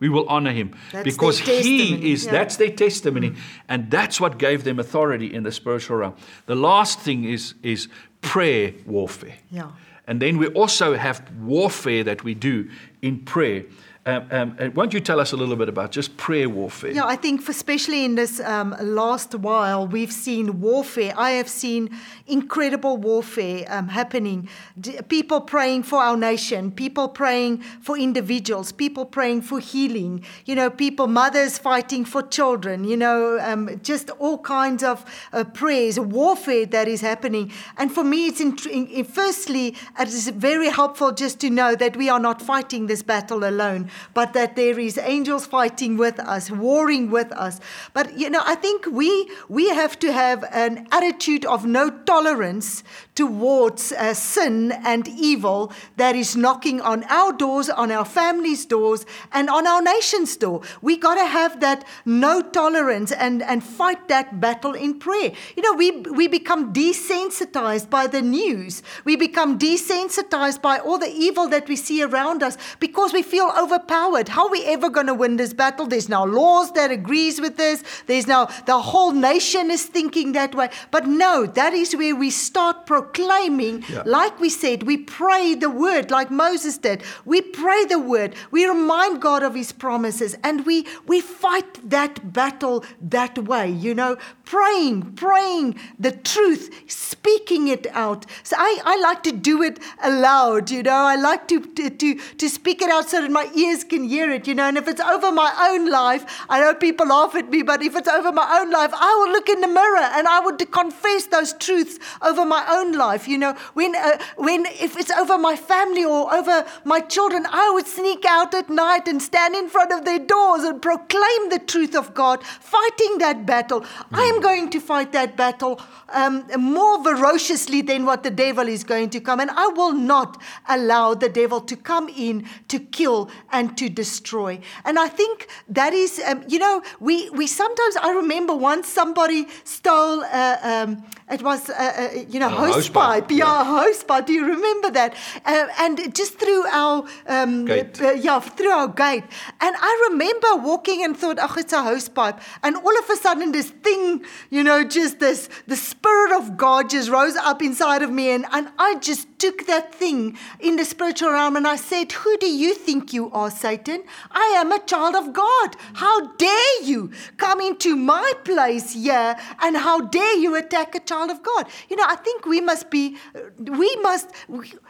We will honor him That's because he is, yeah. that's their testimony. Mm. And that's what gave them authority in the spiritual realm. The last thing is, is prayer warfare. Yeah. And then we also have warfare that we do in prayer. Um, um, and won't you tell us a little bit about just prayer warfare? Yeah, I think, especially in this um, last while, we've seen warfare. I have seen incredible warfare um, happening. D- people praying for our nation, people praying for individuals, people praying for healing. You know, people, mothers fighting for children. You know, um, just all kinds of uh, prayers, warfare that is happening. And for me, it's in, in, firstly, it is very helpful just to know that we are not fighting this battle alone, but that there is angels fighting with us, warring with us. But you know, I think we we have to have an attitude of no tolerance towards uh, sin and evil that is knocking on our doors, on our families' doors, and on our nation's door. We got to have that no tolerance and and fight that battle in prayer. You know, we we become desensitized by the news. We become desensitized by all the evil that we see around us because we feel overpowered. How are we ever going to win this battle? There's now laws that agrees with this. There's now the whole nation is thinking that way. But no, that is where we start proclaiming, Yeah. like we said, we pray the word like Moses did. We pray the word. We remind God of his promises and we we fight that battle that way, you know, praying, praying the truth, speaking it out. So I, I like to do it aloud, you know. I like to, to to to speak it out so that my ears can hear it, you know. And if it's over my own life, I know people laugh at me, but if it's over my own life, I will look in the mirror and I would confess those truths over my own life. You know, when uh, when if it's over my family or over my children, I would sneak out at night and stand in front of their doors and proclaim the truth of God, fighting that battle. I am going to fight that battle um, more ferociously than what the devil is going to come, and I will not allow the devil to come in to kill and to destroy. And I think that is, um, you know, we we sometimes I remember once somebody stole. Uh, um, it was, uh, uh, you know, hose pipe. pipe, Yeah, hose pipe. Do you remember that? Uh, and just through our um, Gate. uh, yeah, through our gate. And I remember walking and thought, oh, it's a hose pipe. And all of a sudden, this thing, you know, just this, the Spirit of God just rose up inside of me. And, and I just took that thing in the spiritual realm and I said, Who do you think you are, Satan? I am a child of God. How dare you come into my place here and how dare you attack a child of God? You know, I think we must be, we must,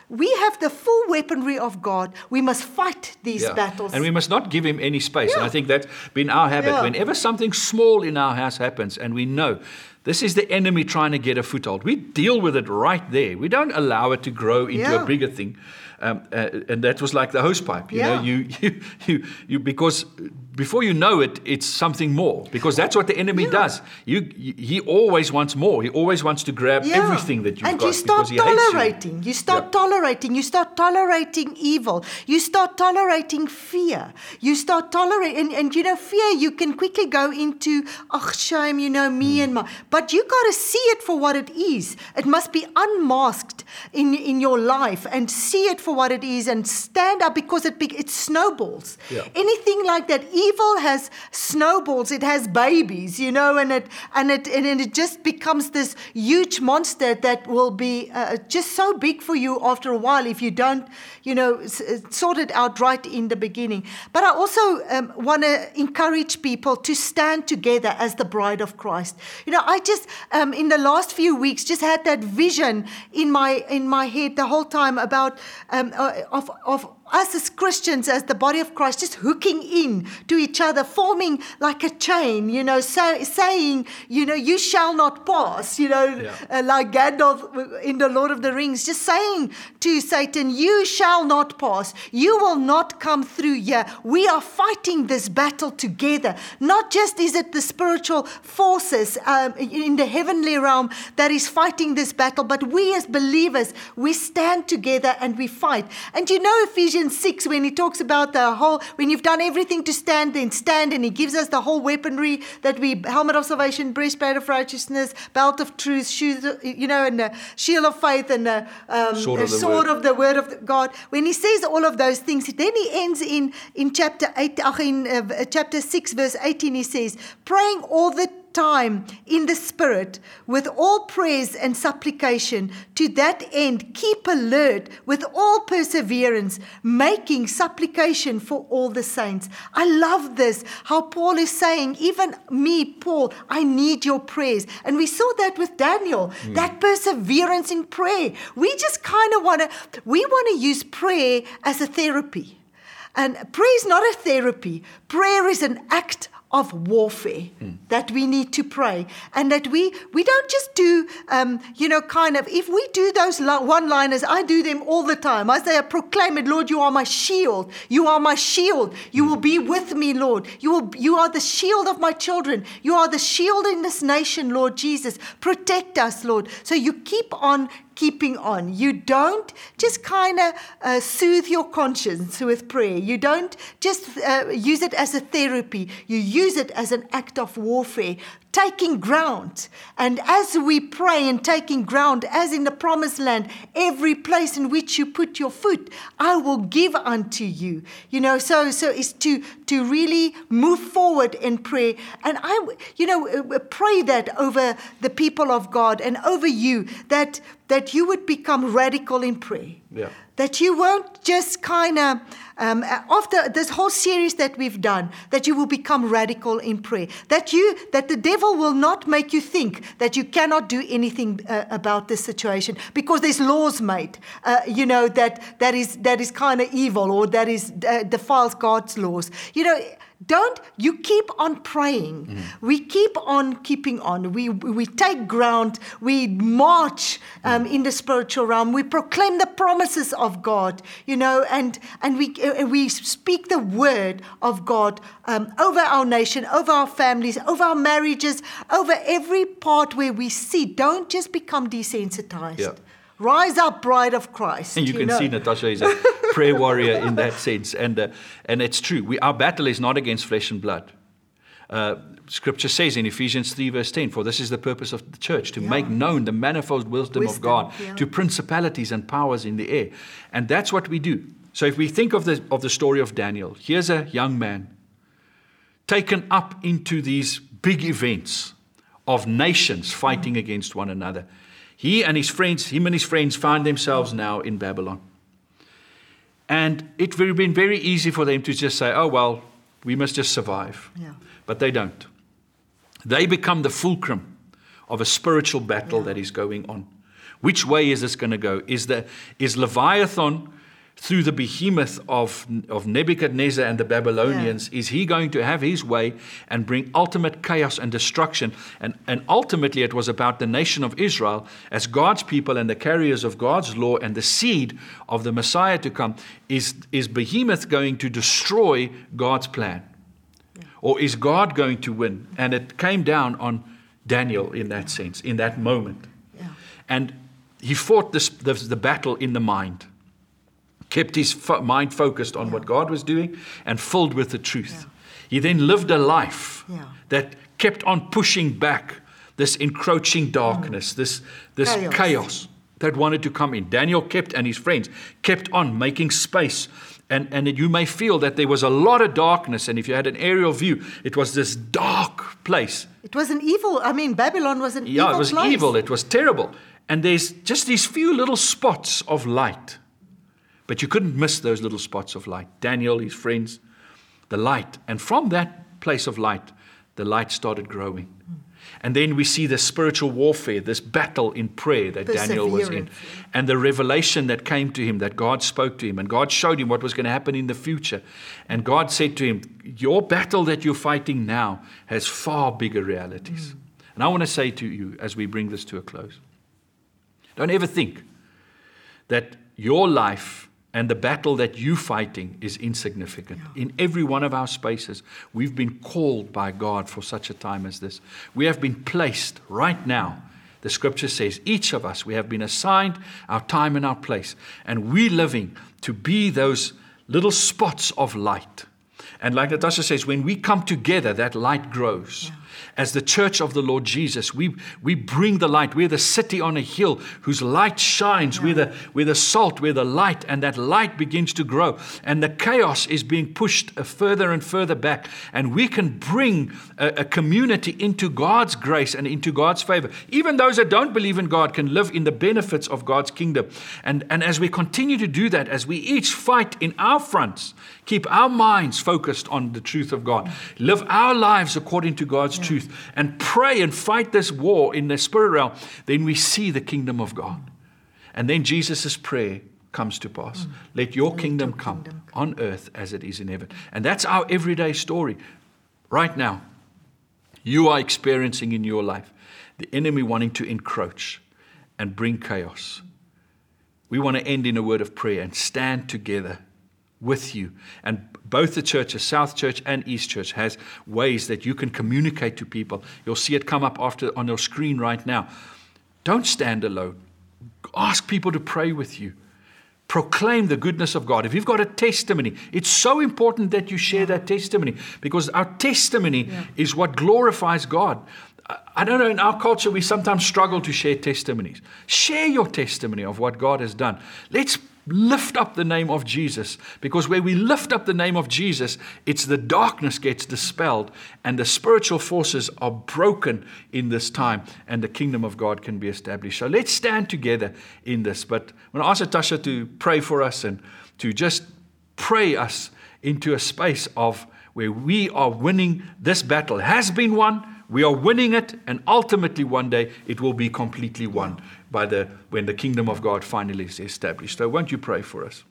we, have the full weaponry of God. We must fight these Yeah. battles. And we must not give him any space. And I think that's been our habit. Yeah. Whenever something small in our house happens and we know this is the enemy trying to get a foothold, we deal with it right there. We don't allow it to grow into Yeah. a bigger thing. Um, uh, and that was like the hose pipe, you know, you, you, you, you, because before you know it, it's something more. Because that's what the enemy Yeah. does. You, he always wants more. He always wants to grab Yeah. everything that you've and got you start because he hates you. tolerating. You, start Yeah. tolerating. You start tolerating evil. You start tolerating fear. You start tolerating, and, and you know, fear. You can quickly go into, oh, shame. You know, me Hmm. and my. But you got to see it for what it is. It must be unmasked in in your life and see it for what it is and stand up because it it snowballs. Yeah. Anything like that, evil has snowballs. It has babies, you know, and it and it and it just becomes this huge monster that will be uh, just so big for you after a while if you don't, you know, s- uh, sort it out right in the beginning. But I also um, want to encourage people to stand together as the bride of Christ. You know, I just um, in the last few weeks just had that vision in my in my head the whole time about um, uh, of of us as Christians, as the body of Christ, just hooking in to each other, forming like a chain, you know, so, saying, you know, you shall not pass, you know, Yeah. uh, like Gandalf in the Lord of the Rings, just saying to Satan, you shall not pass. You will not come through here. We are fighting this battle together. Not just is it the spiritual forces um, in the heavenly realm that is fighting this battle, but we as believers, we stand together and we fight. And you know, Ephesians 6, when he talks about the whole, when you've done everything to stand, then stand, and he gives us the whole weaponry that we helmet of salvation, breastplate of righteousness, belt of truth, shoes, you know, and the shield of faith, and the um, Sword of the sword word. of the word of God. When he says all of those things, then he ends in in chapter eight, in uh, chapter six, verse eighteen. He says, praying all the time in the Spirit with all prayers and supplication. To that end, keep alert with all perseverance, making supplication for all the saints. I love this, how Paul is saying, even me, Paul, I need your prayers. And we saw that with Daniel, mm. that perseverance in prayer. We just kind of want to, we want to use prayer as a therapy. And prayer is not a therapy. Prayer is an act of warfare that we need to pray, and that we we don't just do, um, you know, kind of. If we do those one-liners, I do them all the time. I say, I proclaim it, Lord, you are my shield. You are my shield. You will be with me, Lord. You will. You are the shield of my children. You are the shield in this nation, Lord Jesus. Protect us, Lord. So you keep on keeping on. You don't just kind of uh, soothe your conscience with prayer. You don't just uh, use it as a therapy. You use it as an act of warfare taking ground. And as we pray and taking ground, as in the promised land, every place in which you put your foot, I will give unto you. You know, so so it's to to really move forward in prayer. And I, you know, uh, pray that over the people of God and over you that that you would become radical in prayer. Yeah. That you won't just kind of, um, after this whole series that we've done, that you will become radical in prayer. That you, that the devil will not make you think that you cannot do anything uh, about this situation because there's laws made, uh, you know, that that is that is kind of evil or that is uh, defiles God's laws. You know. Don't you keep on praying? We keep on keeping on. We we take ground. We march um, in the spiritual realm. We proclaim the promises of God. You know, and and we uh, we speak the word of God um, over our nation, over our families, over our marriages, over every part where we see. Don't just become desensitized. Yeah. Rise up, bride of Christ. And you can know. see Natasha is a prayer warrior in that sense. And, uh, and it's true. We, our battle is not against flesh and blood. Uh, scripture says in Ephesians 3, verse 10, For this is the purpose of the church, to make known the manifold wisdom, of God yeah. to principalities and powers in the air. And that's what we do. So if we think of the, of the story of Daniel, here's a young man taken up into these big events of nations fighting against one another. He and his friends, him and his friends find themselves now in Babylon. And it would have been very easy for them to just say, oh, well, we must just survive. Yeah. But they don't. They become the fulcrum of a spiritual battle that is going on. Which way is this going to go? Is, the, is Leviathan through the behemoth of, of Nebuchadnezzar and the Babylonians, is he going to have his way and bring ultimate chaos and destruction? And, and ultimately, it was about the nation of Israel as God's people and the carriers of God's law and the seed of the Messiah to come. Is, is behemoth going to destroy God's plan? Or is God going to win? And it came down on Daniel in that sense, in that moment. Yeah. And he fought this, the, the battle in the mind, kept his fo- mind focused on what God was doing and filled with the truth. He then lived a life Yeah. that kept on pushing back this encroaching mm. darkness, this, this Chaos. chaos. that wanted to come in. Daniel kept, and his friends kept on making space. And, and you may feel that there was a lot of darkness. And if you had an aerial view, it was this dark place. It was an evil. I mean, Babylon was an Yeah, evil it was place. evil. It was terrible. And there's just these few little spots of light. But you couldn't miss those little spots of light. Daniel, his friends, the light. And from that place of light, the light started growing. And then we see the spiritual warfare, this battle in prayer that Daniel was in. And the revelation that came to him, that God spoke to him, and God showed him what was going to happen in the future. And God said to him, Your battle that you're fighting now has far bigger realities. And I want to say to you as we bring this to a close don't ever think that your life and the battle that you're fighting is insignificant. In every one of our spaces, we've been called by God for such a time as this. We have been placed right now. The scripture says, each of us, we have been assigned our time and our place, and we're living to be those little spots of light. And like Natasha says, when we come together, that light grows. As the church of the Lord Jesus, we, we bring the light. We're the city on a hill whose light shines. We're, the, we're the salt, we're the light, and that light begins to grow. And the chaos is being pushed uh, further and further back. And we can bring a, a community into God's grace and into God's favor. Even those that don't believe in God can live in the benefits of God's kingdom. And, and as we continue to do that, as we each fight in our fronts, keep our minds focused on the truth of God, live our lives according to God's truth, and pray and fight this war in the spirit realm, then we see the kingdom of God. And then Jesus' prayer comes to pass. Mm. Let your kingdom come on earth as it is in heaven. And that's our everyday story. Right now, you are experiencing in your life the enemy wanting to encroach and bring chaos. We want to end in a word of prayer and stand together with you. And both the churches, South Church and East Church, has ways that you can communicate to people. You'll see it come up after on your screen right now. Don't stand alone. Ask people to pray with you. Proclaim the goodness of God. If you've got a testimony, it's so important that you share that testimony because our testimony is what glorifies God. I- I don't know, in our culture, we sometimes struggle to share testimonies. Share your testimony of what God has done. Let's lift up the name of Jesus because where we lift up the name of Jesus, it's the darkness gets dispelled and the spiritual forces are broken in this time and the kingdom of God can be established. So let's stand together in this. But I when I ask Natasha to pray for us and to just pray us into a space of where we are winning this battle has been won we are winning it and ultimately one day it will be completely won by the when the kingdom of god finally is established. So won't you pray for us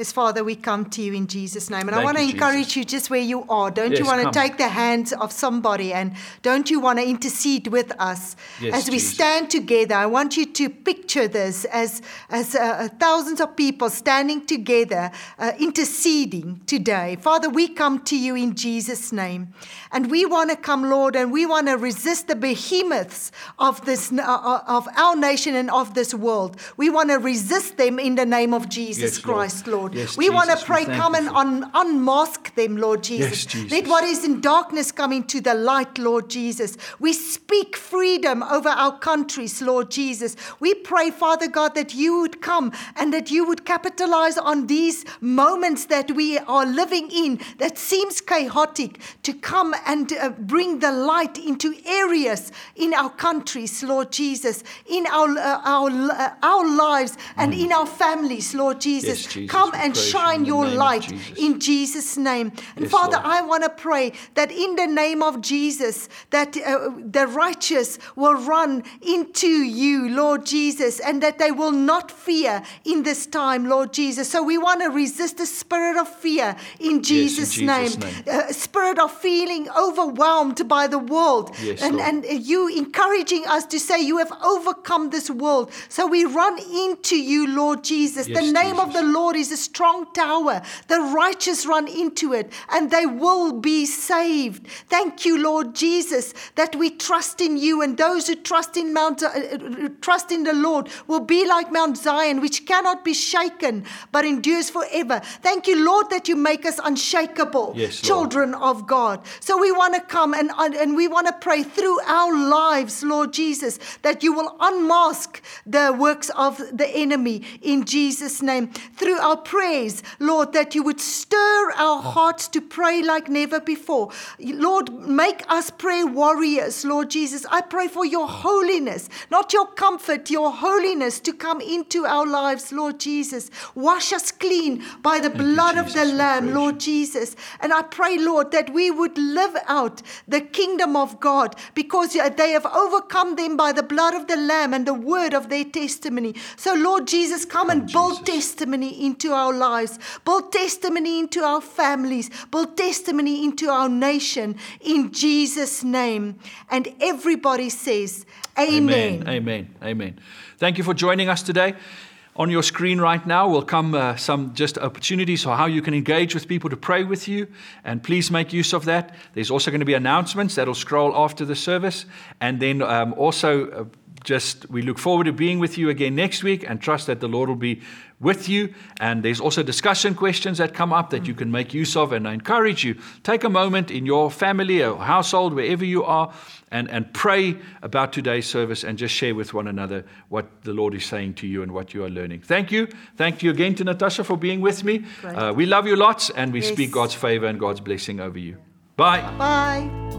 Yes, Father, we come to you in Jesus' name. And I want to encourage Jesus. you just where you are. Don't Yes, you want to take the hands of somebody and don't you want to intercede with us Yes, as we Jesus. stand together? I want you to picture this as, as uh, uh, thousands of people standing together, uh, interceding today. Father, we come to you in Jesus' name. And we want to come, Lord, and we want to resist the behemoths of, this, uh, uh, of our nation and of this world. We want to resist them in the name of Jesus Yes, Lord. Christ, Lord. Yes, we want to pray, come and un- unmask them, Lord Jesus. Yes, Jesus. Let what is in darkness come into the light, Lord Jesus. We speak freedom over our countries, Lord Jesus. We pray, Father God, that you would come and that you would capitalize on these moments that we are living in that seems chaotic to come and uh, bring the light into areas in our countries, Lord Jesus, in our, uh, our, uh, our lives and in our families, Lord Jesus. Mm. Yes, Jesus, Come and shine your light Jesus. in Jesus' name. And Yes, Father, Lord. I want to pray that in the name of Jesus, that uh, the righteous will run into you, Lord Jesus, and that they will not fear in this time, Lord Jesus. So we want to resist the spirit of fear in Jesus', Jesus' name, name. Uh, spirit of feeling overwhelmed by the world, Yes, and Lord. and you encouraging us to say you have overcome this world. So we run into you, Lord Jesus. Yes, the name of the Lord is a strong tower. The righteous run into it and they will be saved. Thank you, Lord Jesus, that we trust in you and those who trust in Mount uh, uh, trust in the Lord will be like Mount Zion which cannot be shaken but endures forever. Thank you, Lord, that you make us unshakable Yes, children of God. So we want to come and, and we want to pray through our lives, Lord Jesus, that you will unmask the works of the enemy in Jesus' name. Through our prayers, Lord, that you would stir our hearts to pray like never before. Lord, make us prayer warriors, Lord Jesus. I pray for your holiness, not your comfort, your holiness to come into our lives, Lord Jesus. Wash us clean by the you, blood of the Lamb, Lord Jesus. And I pray, Lord, that we would live out the kingdom of God because they have overcome them by the blood of the Lamb and the word of their testimony. So, Lord Jesus, come, and build testimony into our lives, build testimony into our families, build testimony into our nation in Jesus' name. And everybody says, Amen. Amen. Amen. Amen. Thank you for joining us today. On your screen right now will come uh, some just opportunities for how you can engage with people to pray with you, and please make use of that. There's also going to be announcements that'll scroll after the service, and then um, also uh, just we look forward to being with you again next week, and trust that the Lord will be with you. And there's also discussion questions that come up that you can make use of, and I encourage you take a moment in your family or household, wherever you are, and, and pray about today's service and just share with one another what the Lord is saying to you and what you are learning. Thank you. Thank you again to Natasha for being with me. Uh, we love you lots and we Yes. speak God's favor and God's blessing over you. Bye. Bye.